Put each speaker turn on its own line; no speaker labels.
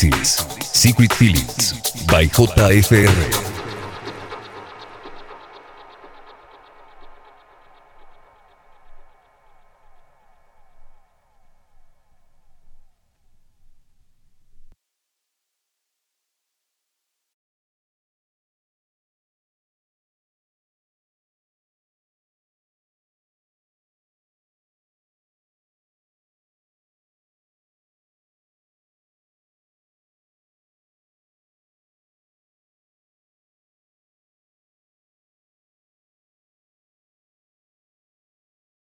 Secret Feelings by JFR.